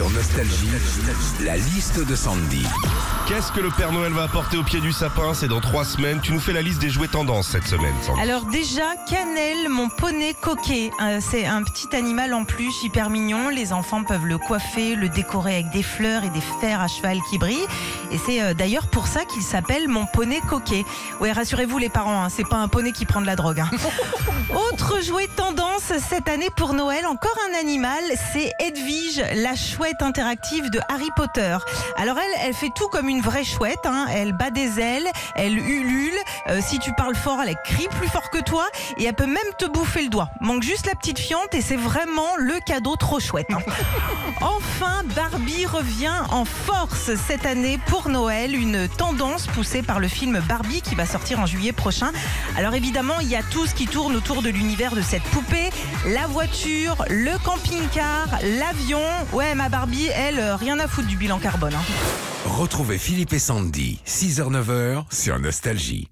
Sur Nostalgie, la liste de Sandy. Qu'est-ce que le Père Noël va apporter au pied du sapin? C'est dans trois semaines. Tu nous fais la liste des jouets tendances cette semaine, Sandy. Alors déjà, Cannelle, mon poney coquet. Euh, c'est un petit animal en plus hyper mignon. Les enfants peuvent le coiffer, le décorer avec des fleurs et des fers à cheval qui brillent. Et c'est euh, d'ailleurs pour ça qu'il s'appelle mon poney coquet. Ouais, rassurez-vous les parents, hein, c'est pas un poney qui prend de la drogue. hein. Autre jouet tendance cette année pour Noël, encore un animal, c'est Edwige, la chouette interactive de Harry Potter. Alors elle, elle fait tout comme une vraie chouette. hein. Elle bat des ailes, elle ulule. Euh, si tu parles fort, elle crie plus fort que toi et elle peut même te bouffer le doigt. Manque juste la petite fiente et c'est vraiment le cadeau trop chouette. hein. Enfin, Barbie revient en force cette année pour Noël, une tendance poussée par le film Barbie qui va sortir en juillet prochain. Alors évidemment, il y a tout ce qui tourne autour de l'univers de cette poupée, la voiture, le camping-car, l'avion. Ouais, ma Barbie, elle, euh, rien à foutre du bilan carbone. hein. Retrouvez Philippe et Sandy, 6h-9h sur Nostalgie.